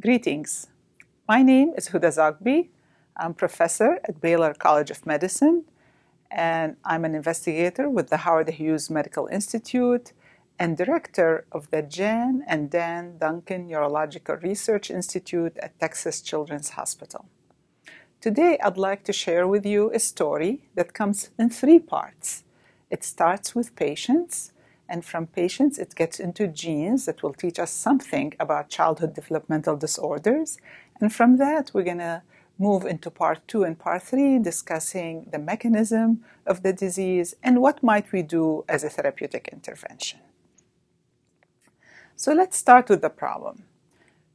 Greetings. My name is Huda Zoghbi. I'm professor at Baylor College of Medicine, and I'm an investigator with the Howard Hughes Medical Institute and director of the Jan and Dan Duncan Neurological Research Institute at Texas Children's Hospital. Today, I'd like to share with you a story that comes in three parts. It starts with patients and from patients, it gets into genes that will teach us something about childhood developmental disorders. And from that, we're going to move into part two and part three, discussing the mechanism of the disease and what might we do as a therapeutic intervention. So let's start with the problem.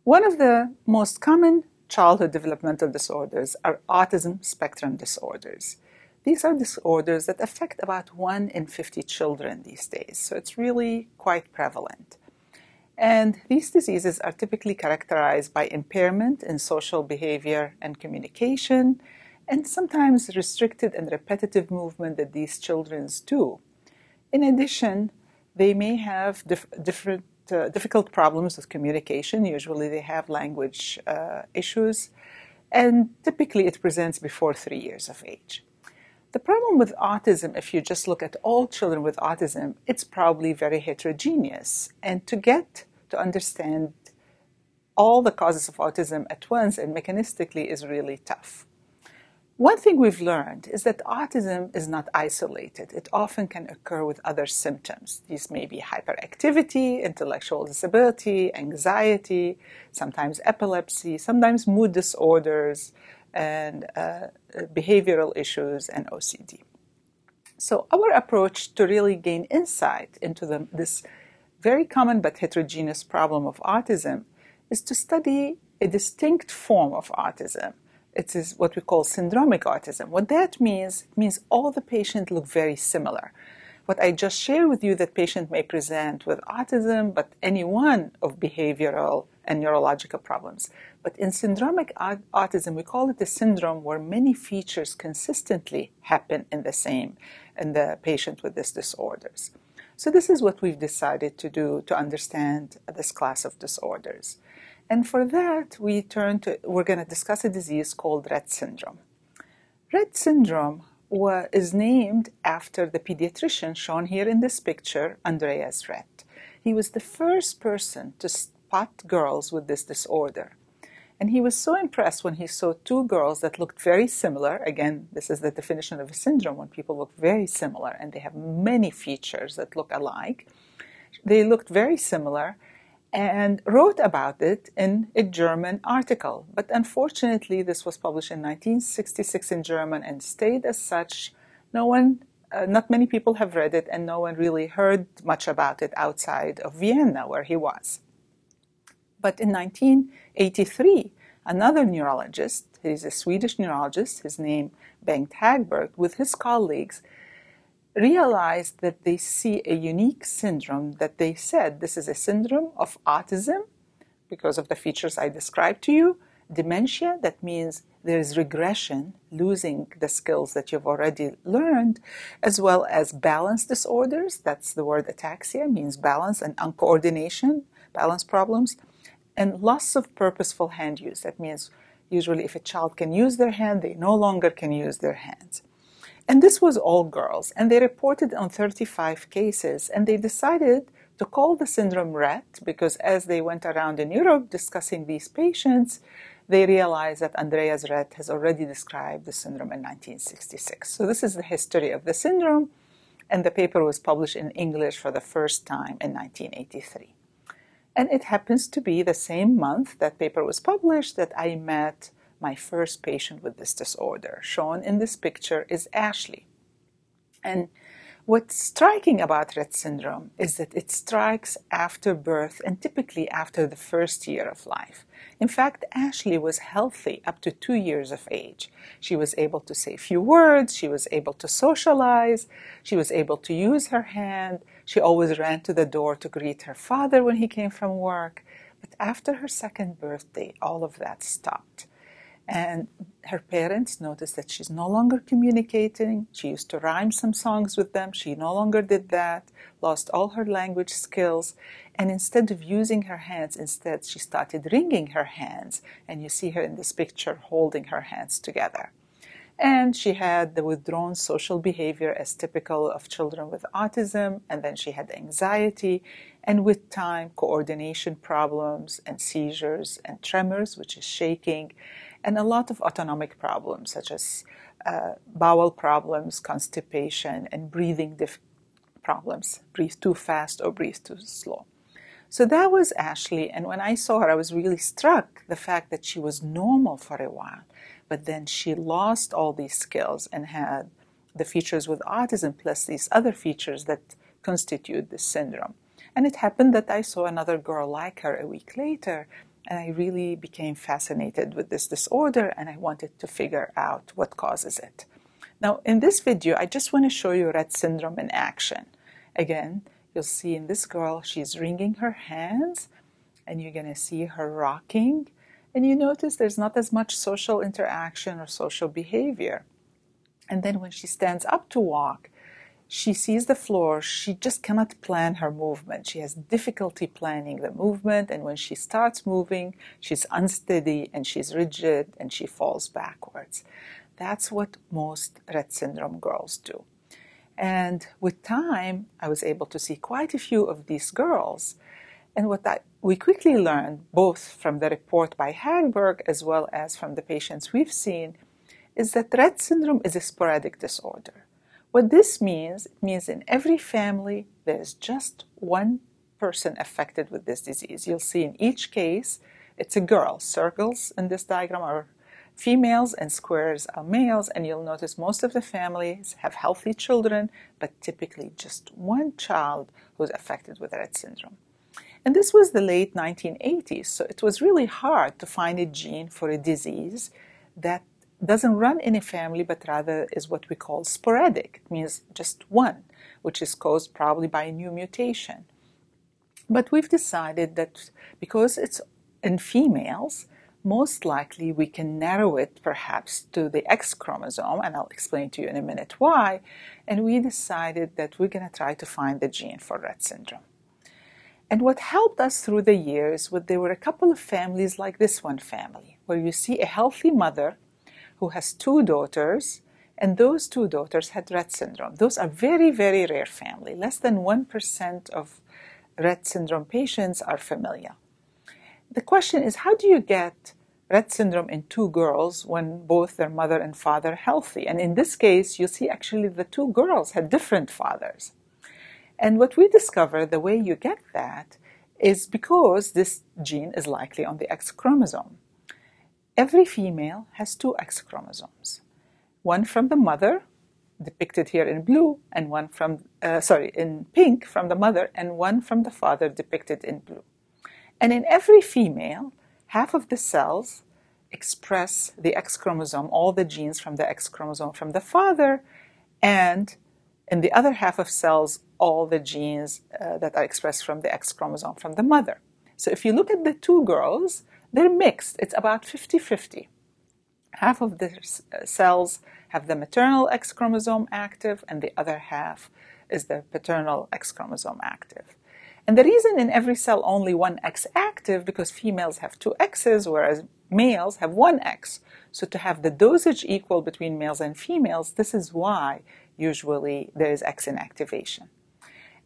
One of the most common childhood developmental disorders are autism spectrum disorders. These are disorders that affect about 1 in 50 children these days, so it's really quite prevalent. And these diseases are typically characterized by impairment in social behavior and communication, and sometimes restricted and repetitive movement that these children do. In addition, they may have dif- different uh, difficult problems with communication. Usually, they have language uh, issues, and typically it presents before three years of age. The problem with autism, if you just look at all children with autism, it's probably very heterogeneous. And to get to understand all the causes of autism at once and mechanistically is really tough. One thing we've learned is that autism is not isolated. It often can occur with other symptoms. These may be hyperactivity, intellectual disability, anxiety, sometimes epilepsy, sometimes mood disorders, and uh, behavioral issues and OCD. So, our approach to really gain insight into the, this very common but heterogeneous problem of autism is to study a distinct form of autism. It is what we call syndromic autism. What that means, means all the patients look very similar. What I just shared with you that patient may present with autism, but any one of behavioral and neurological problems. But in syndromic autism, we call it a syndrome where many features consistently happen in the same in the patient with these disorders. So this is what we've decided to do to understand this class of disorders. And for that, we turn to we're going to discuss a disease called Rett syndrome. Rett syndrome is named after the pediatrician shown here in this picture, Andreas Rett. He was the first person to spot girls with this disorder. And he was so impressed when he saw two girls that looked very similar. Again, this is the definition of a syndrome when people look very similar and they have many features that look alike. They looked very similar and wrote about it in a German article. But unfortunately, this was published in 1966 in German and stayed as such. No one, uh, not many people have read it, and no one really heard much about it outside of Vienna, where he was. But in 1983, another neurologist, he's a Swedish neurologist, his name Bengt Hagberg, with his colleagues, realized that they see a unique syndrome that they said this is a syndrome of autism because of the features I described to you, dementia, that means there is regression, losing the skills that you've already learned, as well as balance disorders. That's the word ataxia, means balance and uncoordination, balance problems, and loss of purposeful hand use. That means usually if a child can use their hand, they no longer can use their hands. And this was all girls, and they reported on 35 cases, and they decided to call the syndrome Rett because as they went around in Europe discussing these patients, they realized that Andreas Rett has already described the syndrome in 1966. So this is the history of the syndrome, and the paper was published in English for the first time in 1983. And it happens to be the same month that paper was published that I met my first patient with this disorder. Shown in this picture is Ashley. And what's striking about Rett syndrome is that it strikes after birth and typically after the first year of life. In fact, Ashley was healthy up to two years of age. She was able to say a few words, she was able to socialize, she was able to use her hand, she always ran to the door to greet her father when he came from work. But after her second birthday, all of that stopped. And her parents noticed that she's no longer communicating. She used to rhyme some songs with them. She no longer did that, lost all her language skills. And instead of using her hands, instead she started wringing her hands. And you see her in this picture holding her hands together. And she had the withdrawn social behavior as typical of children with autism. And then she had anxiety. And with time, coordination problems and seizures and tremors, which is shaking and a lot of autonomic problems such as uh, bowel problems, constipation, and breathing problems. Breathe too fast or breathe too slow. So that was Ashley, and when I saw her, I was really struck the fact that she was normal for a while, but then she lost all these skills and had the features with autism plus these other features that constitute this syndrome. And it happened that I saw another girl like her a week later, and I really became fascinated with this disorder and I wanted to figure out what causes it. Now, in this video, I just want to show you Rett syndrome in action. Again, you'll see in this girl, she's wringing her hands and you're going to see her rocking. And you notice there's not as much social interaction or social behavior. And then when she stands up to walk, she sees the floor, she just cannot plan her movement. She has difficulty planning the movement, and when she starts moving, she's unsteady and she's rigid and she falls backwards. That's what most Rett syndrome girls do. And with time, I was able to see quite a few of these girls. And what I, we quickly learned, both from the report by Hagberg as well as from the patients we've seen, is that Rett syndrome is a sporadic disorder. What this means, it means in every family there's just one person affected with this disease. You'll see in each case it's a girl. Circles in this diagram are females and squares are males, and you'll notice most of the families have healthy children, but typically just one child who's affected with Rett syndrome. And this was the late 1980s, so it was really hard to find a gene for a disease that doesn't run in a family, but rather is what we call sporadic. It means just one, which is caused probably by a new mutation. But we've decided that because it's in females, most likely we can narrow it perhaps to the X chromosome, and I'll explain to you in a minute why. And we decided that we're going to try to find the gene for Rett syndrome. And what helped us through the years was there were a couple of families like this one family, where you see a healthy mother who has two daughters, and those two daughters had Rett syndrome. Those are very, very rare family. Less than 1% of Rett syndrome patients are familial. The question is, how do you get Rett syndrome in two girls when both their mother and father are healthy? And in this case, you see actually the two girls had different fathers. And what we discover, the way you get that, is because this gene is likely on the X chromosome. Every female has two X chromosomes one from the mother, depicted here in blue, and one from, uh, sorry, in pink from the mother, and one from the father, depicted in blue. And in every female, half of the cells express the X chromosome, all the genes from the X chromosome from the father, and in the other half of cells, all the genes uh, that are expressed from the X chromosome from the mother. So if you look at the two girls, they're mixed. It's about 50 50. Half of the uh, cells have the maternal X chromosome active, and the other half is the paternal X chromosome active. And the reason in every cell only one X active because females have two X's, whereas males have one X. So to have the dosage equal between males and females, this is why usually there is X inactivation.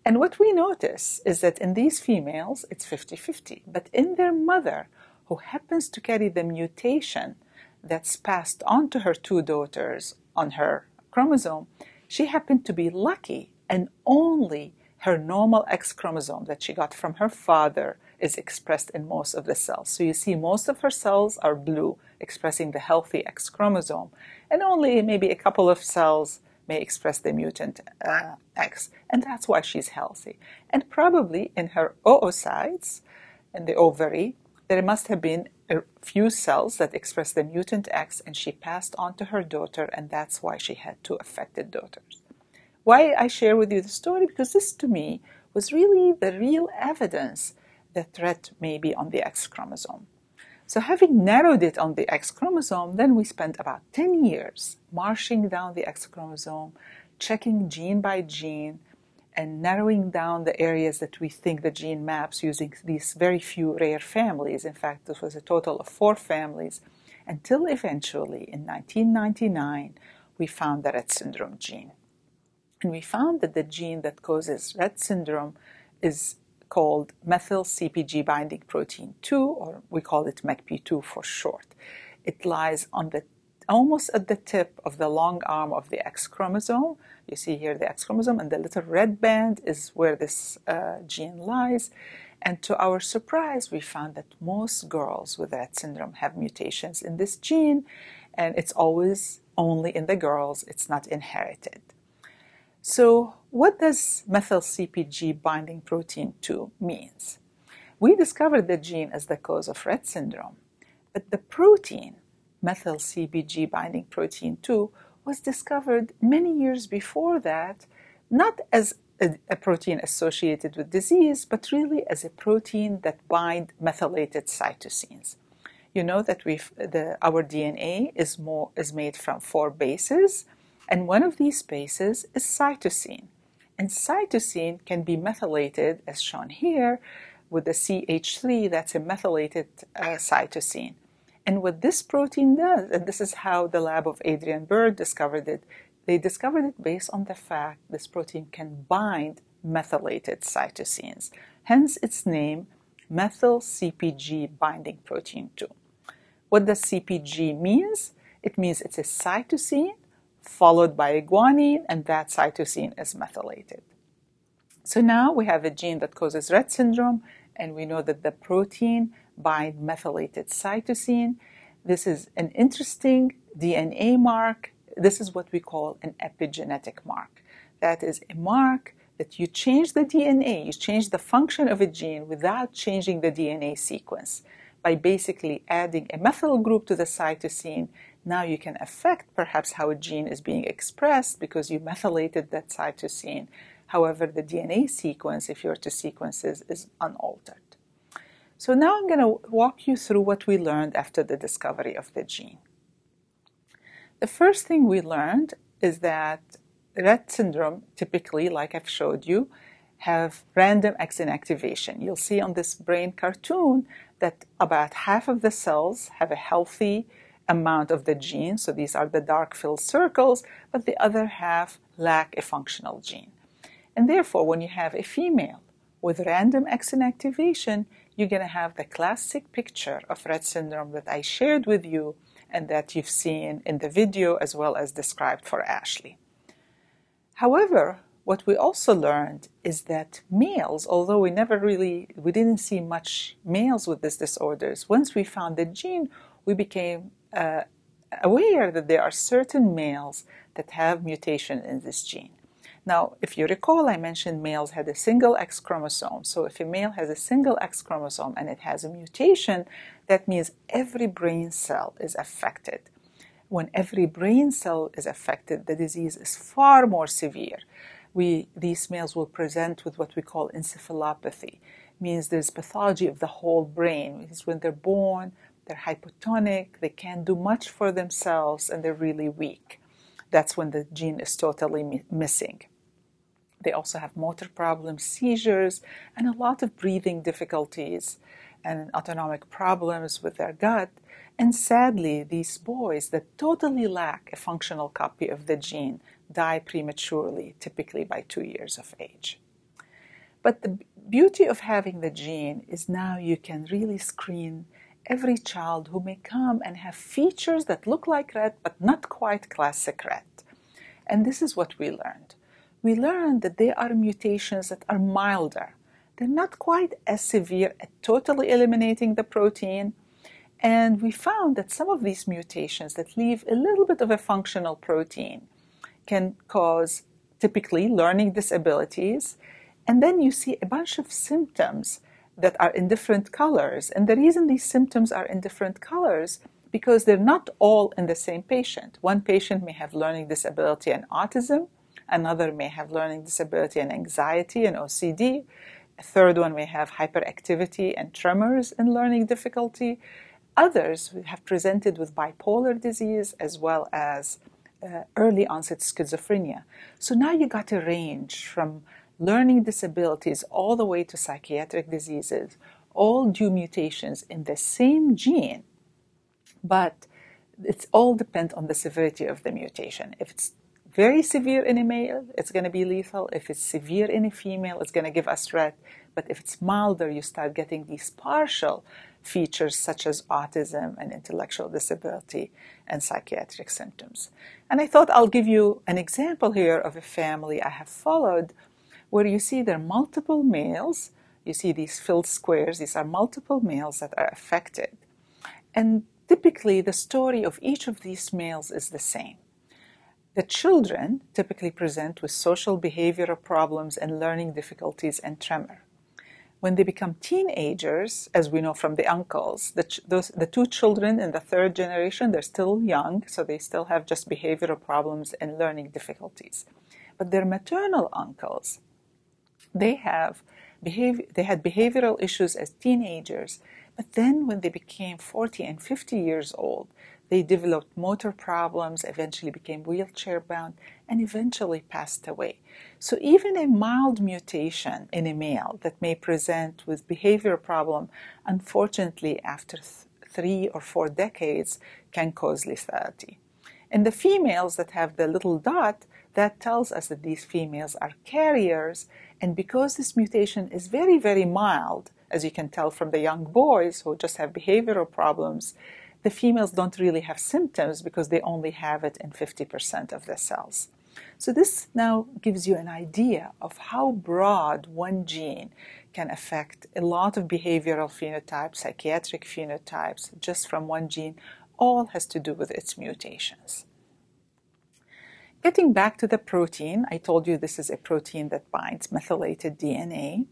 And what we notice is that in these females, it's 50 50. But in their mother, who happens to carry the mutation that's passed on to her two daughters on her chromosome, she happened to be lucky and only her normal X chromosome that she got from her father is expressed in most of the cells. So you see, most of her cells are blue, expressing the healthy X chromosome, and only maybe a couple of cells may express the mutant uh, X, and that's why she's healthy. And probably in her oocytes, in the ovary, there must have been a few cells that expressed the mutant X, and she passed on to her daughter, and that's why she had two affected daughters. Why I share with you the story? Because this to me was really the real evidence that Rett may be on the X chromosome. So, having narrowed it on the X chromosome, then we spent about 10 years marching down the X chromosome, checking gene by gene, and narrowing down the areas that we think the gene maps using these very few rare families. In fact, this was a total of four families, until eventually in 1999 we found the Rett syndrome gene. And we found that the gene that causes Rett syndrome is called methyl CpG binding protein 2, or we call it MECP2 for short. It lies on the almost at the tip of the long arm of the X chromosome. You see here the X chromosome, and the little red band is where this uh, gene lies. And to our surprise, we found that most girls with Rett syndrome have mutations in this gene, and it's always only in the girls, it's not inherited. So, what does methyl CpG binding protein 2 means? We discovered the gene as the cause of Rett syndrome, but the protein, methyl CpG binding protein 2, was discovered many years before that, not as a, a, protein associated with disease, but really as a protein that bind methylated cytosines. You know that the, our DNA is, more, is made from four bases, and one of these bases is cytosine. And cytosine can be methylated, as shown here, with the CH3, that's a methylated uh, cytosine. And what this protein does, and this is how the lab of Adrian Bird discovered it, they discovered it based on the fact this protein can bind methylated cytosines. Hence its name, methyl CpG binding protein 2. What does CpG means? It means it's a cytosine followed by guanine, and that cytosine is methylated. So now we have a gene that causes Rett syndrome, and we know that the protein binds methylated cytosine. This is an interesting DNA mark. This is what we call an epigenetic mark. That is a mark that you change the DNA, you change the function of a gene without changing the DNA sequence by basically adding a methyl group to the cytosine now you can affect perhaps how a gene is being expressed because you methylated that cytosine. However, the DNA sequence, if you were to sequence it, is unaltered. So now I'm going to walk you through what we learned after the discovery of the gene. The first thing we learned is that Rett syndrome, typically, like I've showed you, have random X inactivation. You'll see on this brain cartoon that about half of the cells have a healthy amount of the gene, so these are the dark filled circles, but the other half lack a functional gene. And therefore, when you have a female with random X inactivation, you're going to have the classic picture of Rett syndrome that I shared with you and that you've seen in the video as well as described for Ashley. However, what we also learned is that males, although we never really, we didn't see much males with these disorders, once we found the gene, we became uh, aware that there are certain males that have mutation in this gene. Now, if you recall, I mentioned males had a single X chromosome. So, if a male has a single X chromosome and it has a mutation, that means every brain cell is affected. When every brain cell is affected, the disease is far more severe. We, these males will present with what we call encephalopathy, means there's pathology of the whole brain. It's when they're born, they're hypotonic, they can't do much for themselves, and they're really weak. That's when the gene is totally mi- missing. They also have motor problems, seizures, and a lot of breathing difficulties and autonomic problems with their gut. And sadly, these boys that totally lack a functional copy of the gene die prematurely, typically by two years of age. But the beauty of having the gene is now you can really screen every child who may come and have features that look like Rett but not quite classic Rett. And this is what we learned. We learned that there are mutations that are milder. They're not quite as severe at totally eliminating the protein. And we found that some of these mutations that leave a little bit of a functional protein can cause typically learning disabilities. And then you see a bunch of symptoms that are in different colors. And the reason these symptoms are in different colors because they're not all in the same patient. One patient may have learning disability and autism, another may have learning disability and anxiety and OCD, a third one may have hyperactivity and tremors and learning difficulty. others have presented with bipolar disease as well as uh, early onset schizophrenia. So now you got a range from learning disabilities all the way to psychiatric diseases, all due mutations in the same gene, but it's all depend on the severity of the mutation. If it's very severe in a male, it's going to be lethal. If it's severe in a female, it's going to give us Rett. But if it's milder, you start getting these partial features such as autism and intellectual disability and psychiatric symptoms. And I thought I'll give you an example here of a family I have followed where you see there are multiple males. You see these filled squares. These are multiple males that are affected. And typically, the story of each of these males is the same. The children typically present with social behavioral problems and learning difficulties and tremor. When they become teenagers, as we know from the uncles, the, ch- those, the two children in the third generation, they're still young, so they still have just behavioral problems and learning difficulties. But their maternal uncles, they have behavior, they had behavioral issues as teenagers, but then when they became 40 and 50 years old, they developed motor problems, eventually became wheelchair bound, and eventually passed away. So even a mild mutation in a male that may present with behavior problem, unfortunately after th- three or four decades can cause lethality. And the females that have the little dot, that tells us that these females are carriers, and because this mutation is very, very mild, as you can tell from the young boys who just have behavioral problems, the females don't really have symptoms because they only have it in 50% of the cells. So, this now gives you an idea of how broad one gene can affect a lot of behavioral phenotypes, psychiatric phenotypes, just from one gene. All has to do with its mutations. Getting back to the protein, I told you this is a protein that binds methylated DNA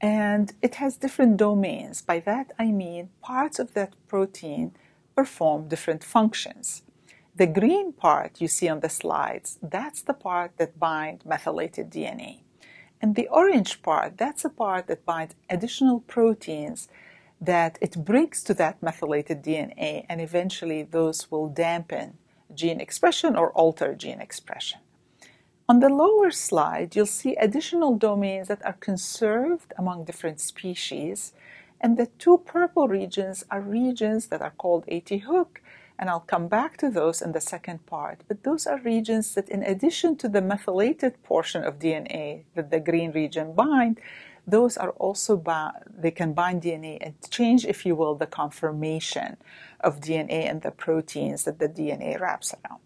and it has different domains. By that I mean parts of that protein perform different functions. The green part you see on the slides, that's the part that binds methylated DNA. And the orange part, that's the part that binds additional proteins that it brings to that methylated DNA, and eventually those will dampen gene expression or alter gene expression. On the lower slide, you'll see additional domains that are conserved among different species, and the two purple regions are regions that are called AT hook, and I'll come back to those in the second part. But those are regions that, in addition to the methylated portion of DNA that the green region bind, those are also they can bind DNA and change, if you will, the conformation of DNA and the proteins that the DNA wraps around.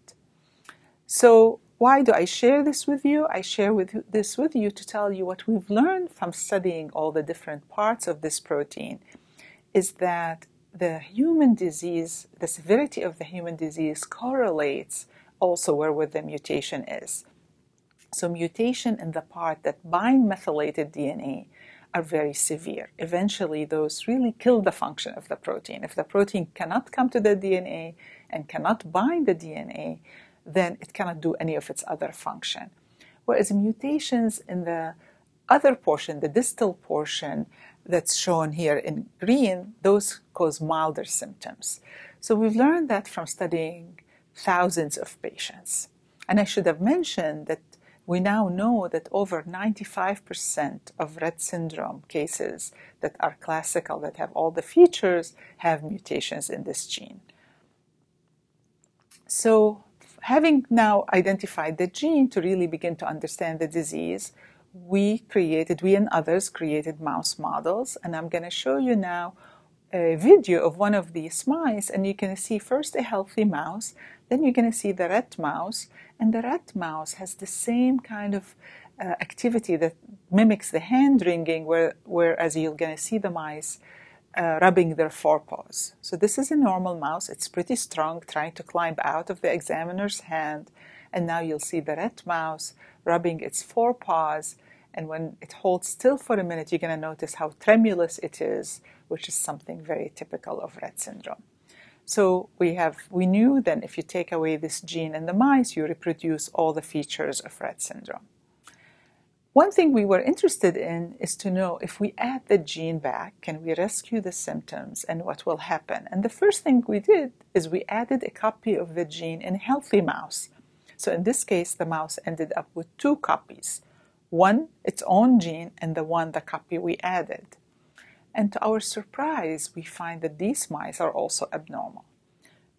So why do I share this with you? I share with this with you to tell you what we've learned from studying all the different parts of this protein is that the human disease, the severity of the human disease correlates also where, where the mutation is. So mutation in the part that bind methylated DNA are very severe. Eventually, those really kill the function of the protein. If the protein cannot come to the DNA and cannot bind the DNA, then it cannot do any of its other function. Whereas mutations in the other portion, the distal portion that's shown here in green, those cause milder symptoms. So we've learned that from studying thousands of patients. And I should have mentioned that we now know that over 95% of Rett syndrome cases that are classical, that have all the features, have mutations in this gene. So, having now identified the gene to really begin to understand the disease, we created, we and others created mouse models, and I'm going to show you now a video of one of these mice, and you can see first a healthy mouse, then you're going to see the Rett mouse, and the Rett mouse has the same kind of uh, activity that mimics the hand wringing, where, whereas you're going to see the mice uh, rubbing their forepaws. So this is a normal mouse. It's pretty strong, trying to climb out of the examiner's hand. And now you'll see the Rett mouse rubbing its forepaws. And when it holds still for a minute, you're going to notice how tremulous it is, which is something very typical of Rett syndrome. So we have we knew then if you take away this gene in the mice, you reproduce all the features of Rett syndrome. One thing we were interested in is to know if we add the gene back, can we rescue the symptoms and what will happen? And the first thing we did is we added a copy of the gene in healthy mouse. So in this case, the mouse ended up with two copies one, its own gene, and the one, the copy we added. And to our surprise, we find that these mice are also abnormal.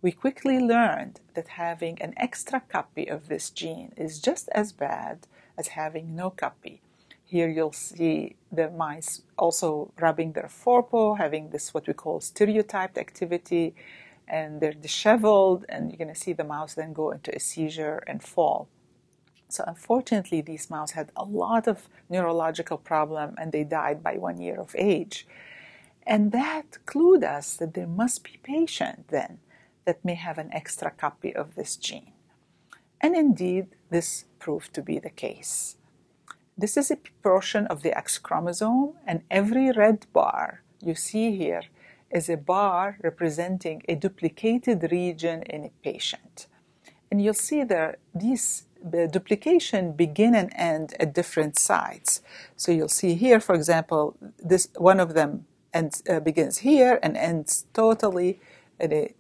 We quickly learned that having an extra copy of this gene is just as bad as having no copy. Here you'll see the mice also rubbing their forepaw, having this what we call stereotyped activity, and they're disheveled, and you're going to see the mouse then go into a seizure and fall. So unfortunately, these mice had a lot of neurological problem, and they died by one year of age. And that clued us that there must be patient then that may have an extra copy of this gene. And indeed, this proved to be the case. This is a portion of the X chromosome, and every red bar you see here is a bar representing a duplicated region in a patient. And you'll see that these the duplication begin and end at different sites. So you'll see here, for example, this one of them ends, uh, begins here and ends totally at a,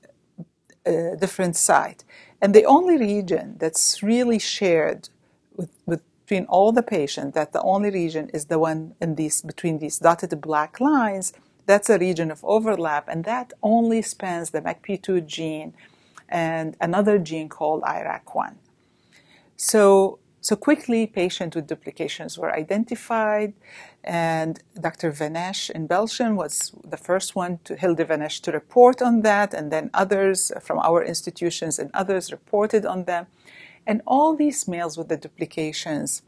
a, different site. And the only region that's really shared with, with, between all the patients, that the only region is the one in these between these dotted black lines. That's a region of overlap, and that only spans the MECP2 gene and another gene called IRAK1. So, so quickly, patients with duplications were identified, and Dr. Van Esch in Belgium was the first one to Hilde Van Esch to report on that, and then others from our institutions and others reported on them. And all these males with the duplications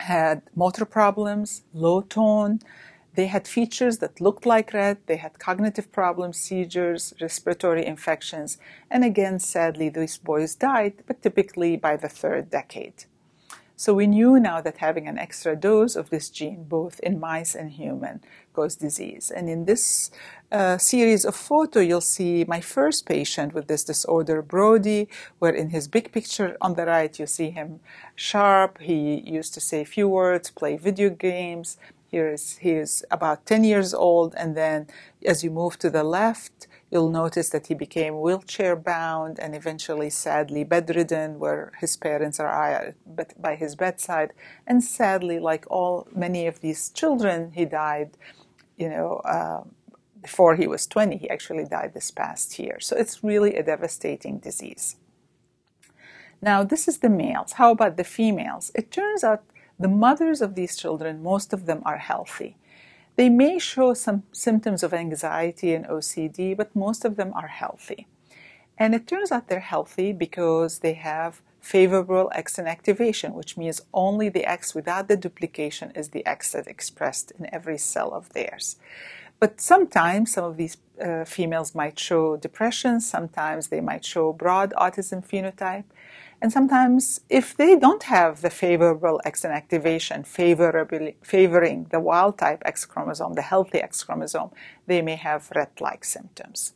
had motor problems, low tone, they had features that looked like Rett, They had cognitive problems, seizures, respiratory infections. And again, sadly, these boys died, but typically by the third decade. So we knew now that having an extra dose of this gene, both in mice and human, cause disease. And in this uh, series of photo, you'll see my first patient with this disorder, Brody, where in his big picture on the right, you see him sharp. He used to say few words, play video games, here is, he is about 10 years old, and then as you move to the left, you'll notice that he became wheelchair bound and eventually sadly bedridden where his parents are by his bedside. And sadly like all many of these children he died you know uh, before he was 20 he actually died this past year. So it's really a devastating disease. Now this is the males. How about the females? It turns out the mothers of these children, most of them are healthy. They may show some symptoms of anxiety and OCD, but most of them are healthy. And it turns out they're healthy because they have favorable X activation, which means only the X without the duplication is the X that expressed in every cell of theirs. But sometimes some of these uh, females might show depression, sometimes they might show broad autism phenotype, and sometimes, if they don't have the favorable X activation favoring the wild type X chromosome, the healthy X chromosome, they may have Rett like symptoms.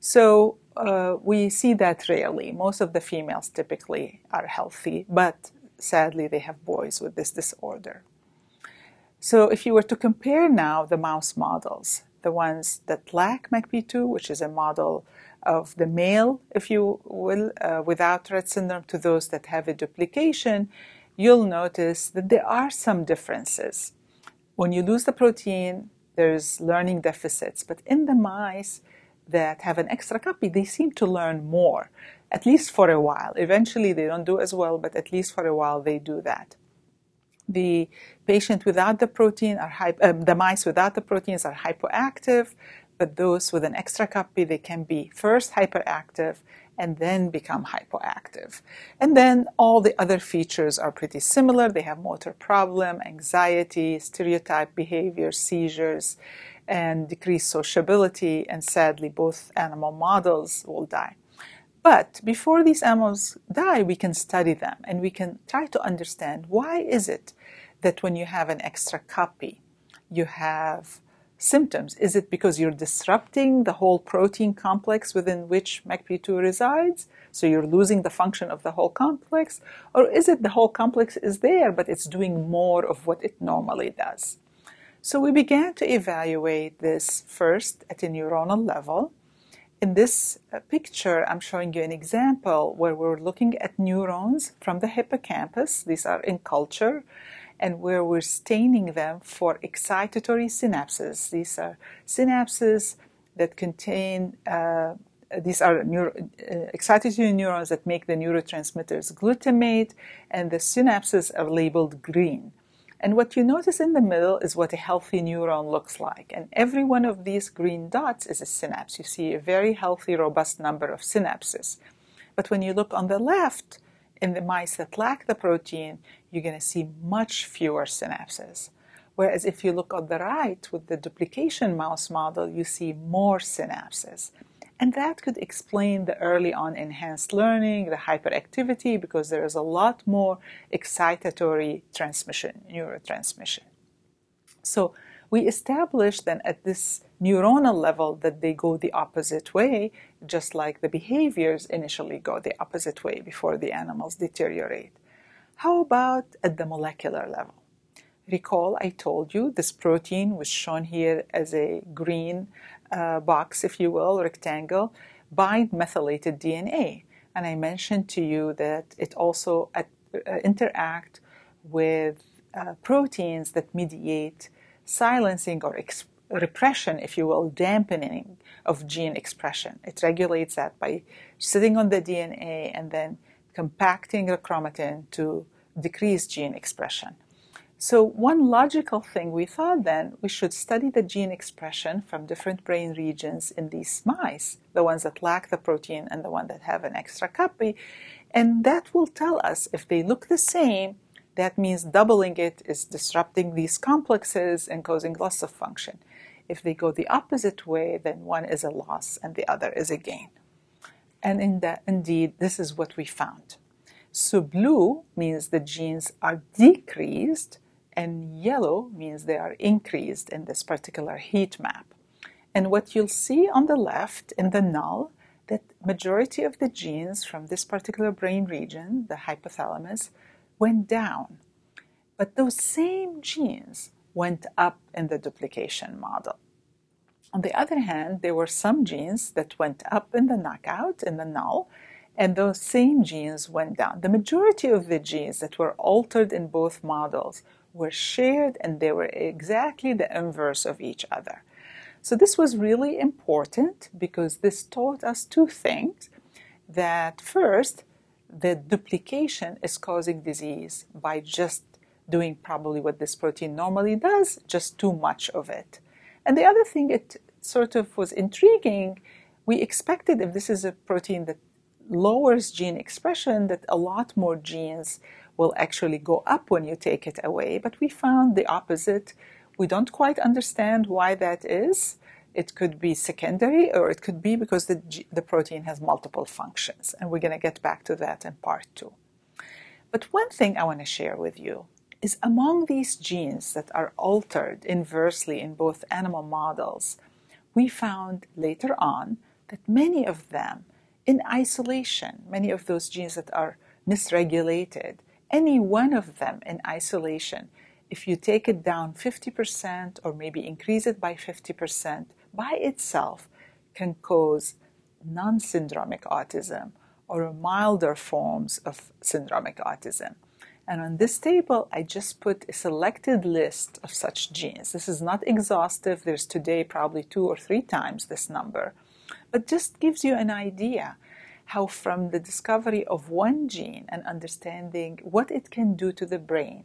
So uh, we see that rarely. Most of the females typically are healthy, but sadly, they have boys with this disorder. So if you were to compare now the mouse models, the ones that lack MECP2, which is a model of the male, if you will, uh, without Rett syndrome to those that have a duplication, you'll notice that there are some differences. When you lose the protein, there's learning deficits, but in the mice that have an extra copy, they seem to learn more, at least for a while. Eventually, they don't do as well, but at least for a while, they do that. The patient without the protein are um, the mice without the proteins are hypoactive but those with an extra copy, they can be first hyperactive and then become hypoactive. And then all the other features are pretty similar. They have motor problem, anxiety, stereotype behavior, seizures, and decreased sociability. And sadly, both animal models will die. But before these animals die, we can study them and we can try to understand why is it that when you have an extra copy, you have symptoms. Is it because you're disrupting the whole protein complex within which MECP2 resides? So you're losing the function of the whole complex? Or is it the whole complex is there, but it's doing more of what it normally does? So we began to evaluate this first at a neuronal level. In this uh, picture, I'm showing you an example where we're looking at neurons from the hippocampus. These are in culture and where we're staining them for excitatory synapses. These are synapses that contain, uh, these are neuro, uh, excitatory neurons that make the neurotransmitters glutamate, and the synapses are labeled green. And what you notice in the middle is what a healthy neuron looks like. And every one of these green dots is a synapse. You see a very healthy, robust number of synapses. But when you look on the left, in the mice that lack the protein, you're going to see much fewer synapses. Whereas if you look on the right with the duplication mouse model, you see more synapses. And that could explain the early on enhanced learning, the hyperactivity, because there is a lot more excitatory transmission, neurotransmission. So we established then at this neuronal level that they go the opposite way, just like the behaviors initially go the opposite way before the animals deteriorate. How about at the molecular level? Recall I told you this protein was shown here as a green uh, box, if you will, rectangle, bind methylated DNA. And I mentioned to you that it also at, uh, interact with uh, proteins that mediate silencing or ex- repression, if you will, dampening of gene expression. It regulates that by sitting on the DNA and then compacting the chromatin to decrease gene expression. So, one logical thing we thought then we should study the gene expression from different brain regions in these mice, the ones that lack the protein and the one that have an extra copy, and that will tell us if they look the same, that means doubling it is disrupting these complexes and causing loss of function. If they go the opposite way, then one is a loss and the other is a gain. And in indeed, this is what we found. So blue means the genes are decreased, and yellow means they are increased in this particular heat map. And what you'll see on the left in the null, that majority of the genes from this particular brain region, the hypothalamus, went down. But those same genes went up in the duplication model. On the other hand, there were some genes that went up in the knockout, in the null, and those same genes went down. The majority of the genes that were altered in both models were shared and they were exactly the inverse of each other. So, this was really important because this taught us two things that first, the duplication is causing disease by just doing probably what this protein normally does, just too much of it. And the other thing it sort of was intriguing, we expected if this is a protein that lowers gene expression, that a lot more genes will actually go up when you take it away. But we found the opposite. We don't quite understand why that is. It could be secondary, or it could be because the, the protein has multiple functions. And we're going to get back to that in part two. But one thing I want to share with you is among these genes that are altered inversely in both animal models, we found later on that many of them, in isolation, many of those genes that are misregulated, any one of them in isolation, if you take it down 50% or maybe increase it by 50%, by itself can cause non syndromic autism or milder forms of syndromic autism. And on this table, I just put a selected list of such genes. This is not exhaustive. There's today probably two or three times this number, but just gives you an idea how from the discovery of one gene and understanding what it can do to the brain,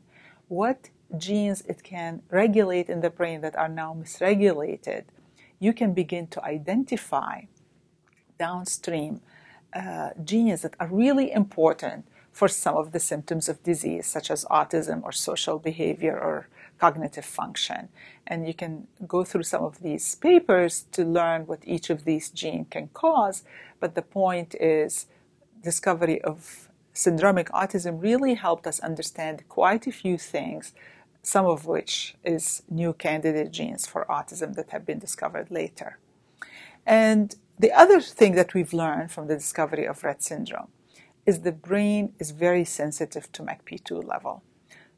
what genes it can regulate in the brain that are now misregulated, you can begin to identify downstream uh, genes that are really important for some of the symptoms of disease, such as autism or social behavior or cognitive function. And you can go through some of these papers to learn what each of these genes can cause. But the point is, discovery of syndromic autism really helped us understand quite a few things some of which is new candidate genes for autism that have been discovered later. And the other thing that we've learned from the discovery of Rett syndrome is the brain is very sensitive to MECP2 level.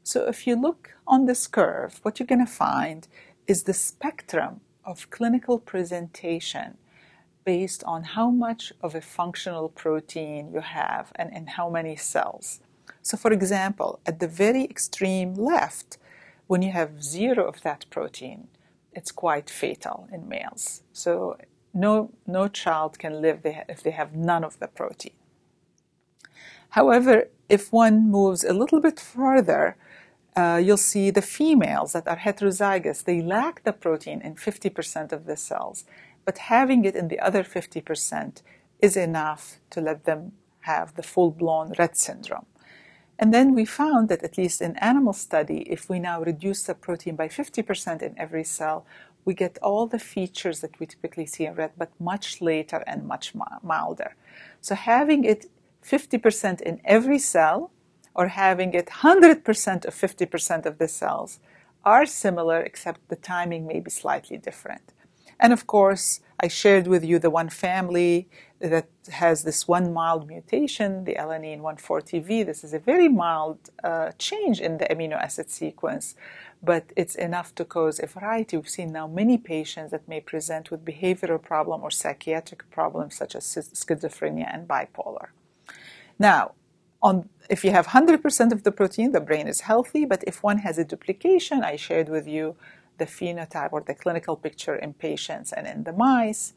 So if you look on this curve, what you're going to find is the spectrum of clinical presentation based on how much of a functional protein you have and in how many cells. So, for example, at the very extreme left, when you have zero of that protein, it's quite fatal in males. So, no, no child can live if they have none of the protein. However, if one moves a little bit further, uh, you'll see the females that are heterozygous, they lack the protein in 50% of the cells, but having it in the other 50% is enough to let them have the full blown Rett syndrome. And then we found that, at least in animal study, if we now reduce the protein by 50% in every cell, we get all the features that we typically see in Rett, but much later and much milder. So having it 50% in every cell or having it 100% of 50% of the cells are similar, except the timing may be slightly different. And of course, I shared with you the one family that has this one mild mutation, the alanine 140V. This is a very mild uh, change in the amino acid sequence, but it's enough to cause a variety. We've seen now many patients that may present with behavioral problem or psychiatric problems such as schizophrenia and bipolar. Now, on, if you have 100% of the protein, the brain is healthy, but if one has a duplication, I shared with you the phenotype or the clinical picture in patients and in the mice.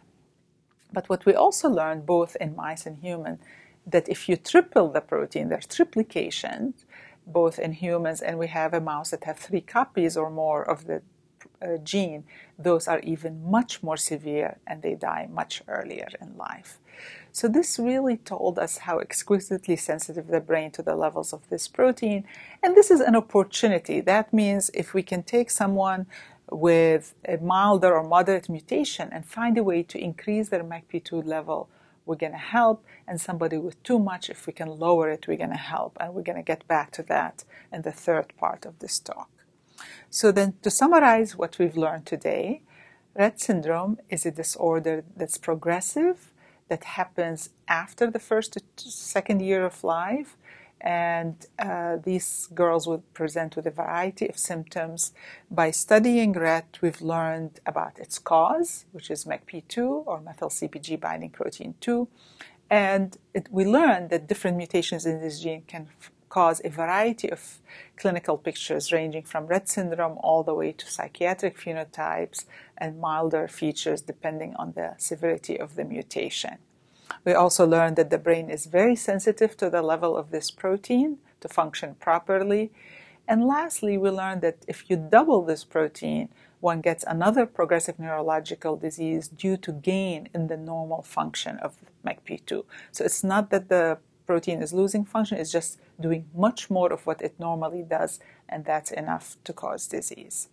But what we also learned both in mice and human, that if you triple the protein, there's triplication, both in humans and we have a mouse that have three copies or more of the uh, gene, those are even much more severe and they die much earlier in life. So, this really told us how exquisitely sensitive the brain to the levels of this protein. And this is an opportunity. That means if we can take someone with a milder or moderate mutation and find a way to increase their MECP2 level, we're going to help. And somebody with too much, if we can lower it, we're going to help. And we're going to get back to that in the third part of this talk. So, then to summarize what we've learned today, Rett syndrome is a disorder that's progressive, that happens after the first to second year of life. And uh, these girls will present with a variety of symptoms. By studying Rett, we've learned about its cause, which is MECP2 or methyl CpG binding protein 2. And it, we learned that different mutations in this gene can cause a variety of clinical pictures ranging from Rett syndrome all the way to psychiatric phenotypes and milder features depending on the severity of the mutation. We also learned that the brain is very sensitive to the level of this protein to function properly. And lastly, we learned that if you double this protein, one gets another progressive neurological disease due to gain in the normal function of MECP2. So it's not that the protein is losing function, it's just doing much more of what it normally does, and that's enough to cause disease.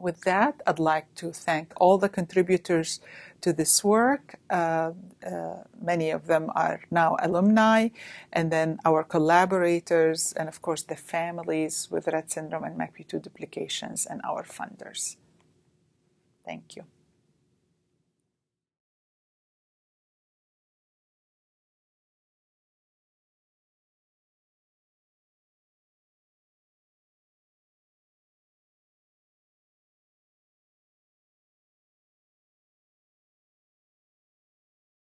With that, I'd like to thank all the contributors to this work. Uh, uh, many of them are now alumni, and then our collaborators, and of course the families with Rett syndrome and MECP2 duplications, and our funders. Thank you.